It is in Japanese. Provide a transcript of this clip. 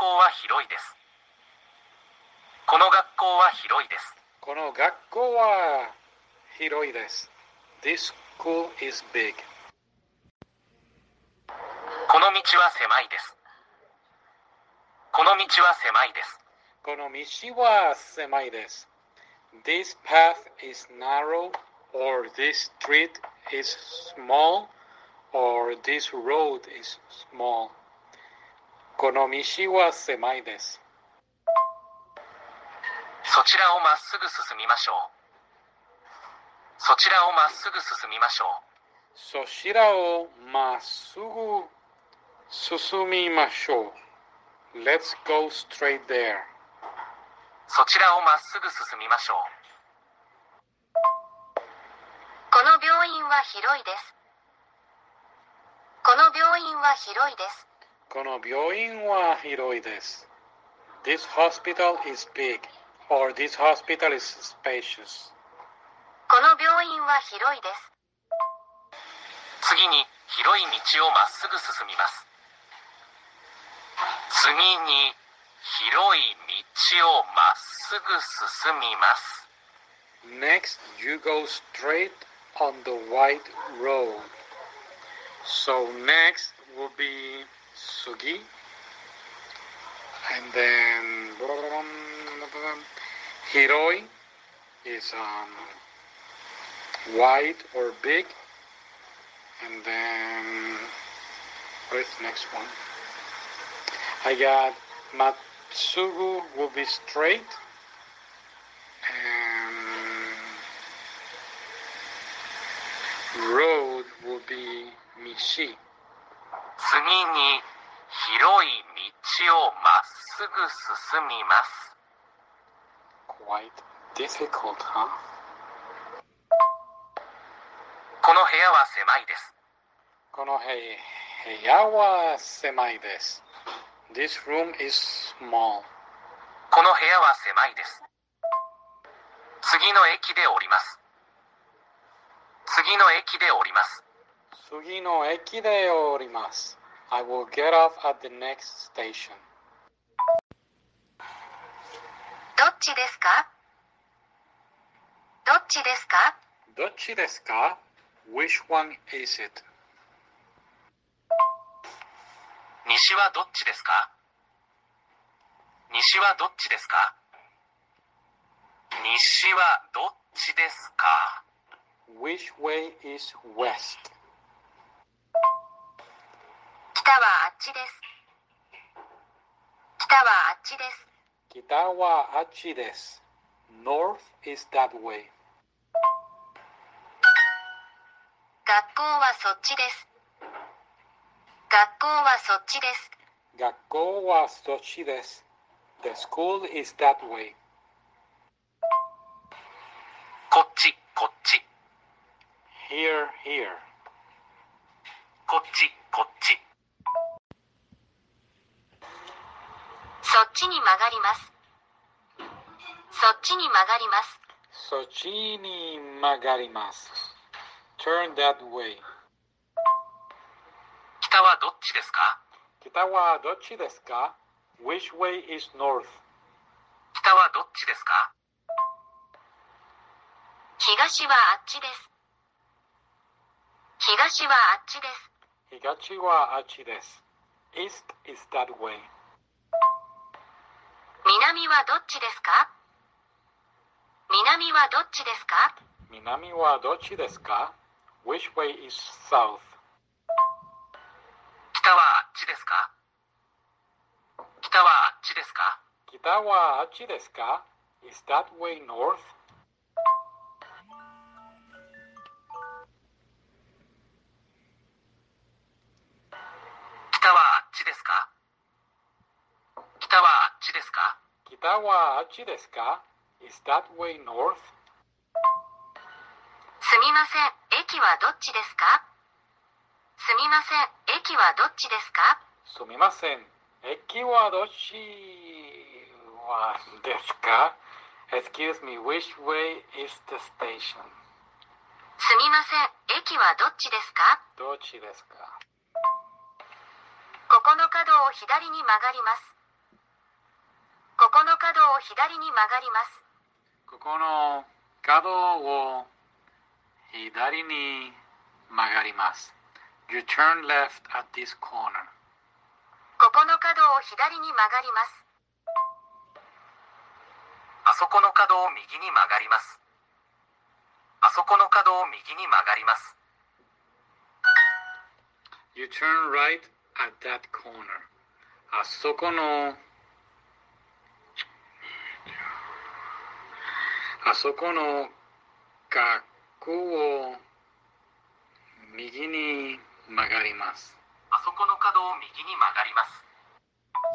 校は広いですこの学校は広いですこの学校は広いです。This school is big. この道は狭いですこの道は狭いですこの道は狭いです。This path is narrow, or this street is small, or this road is small. この道は狭いです。そちらをまっすぐ進みましょうそちらをまっすぐ進みましょうそちらをまっすぐ進みましょう。Let's go straight there. そちらをまっすぐ進みましょうこの病院は広いです。この病院は広いです。この病院は広いです。This hospital is big, or this hospital is spacious. この病院は広いです。次に広い道をまっすぐ進みます次に広い道をまっすぐ進みます Next, you go straight on the white road. So next will be Sugi. And then Hiroi is um, white or big. And then what is the next one? I got Matsugu will be straight. And road will be Mishi. 次に広い道をまっすぐ進みます Quite difficult, huh? この部屋は狭いですこの部屋は狭いです。This room is small. この部屋は狭いです次の駅で降ります次の駅で降ります次の駅で降ります。I will get off at the next station. どっちですかどっちですかどっちですか Which one is it? 西はどっちですか西はどっちですか西はどっちですか Which way is west? 北はあっちです。北はあっちです。北はあっちです。North is that way. 学校はそっちです。学校はそっちです。学校はそっちです。The school is that way. こっちこっち Here, here. こっちこっちそっちに曲がります。そっちに曲がります。そっちに曲がります。Turn that way. 北はどっちですか？北はどっちですか？Which way is north? 北はどっちですか？東はあっちです。東はあっちです。東はあっちです。East is that way. 南はどっちですか？南はどっちですか？南はどっちですか？Which way is south? 北はあっちですか？北はあっちですか？北はあっちですか？Is that way north? か北はあっちですか？Is that way north? すみません。駅はどっちですか？すみません。駅はどっちですか？すみません。駅はどっちはですか？Excuse me, which way is the station? すみません。駅はどっちですか？どっちですか？ここの角を左に曲がります。左に曲がります。ここの角を左に曲がります。You turn left at this corner. ここの角を左に曲がります。あそこの角を右に曲がります。あそこの角を右に曲がります。You turn right at that corner. あそこのあそこの学校を右に曲がります。あそこの角を右に曲がります。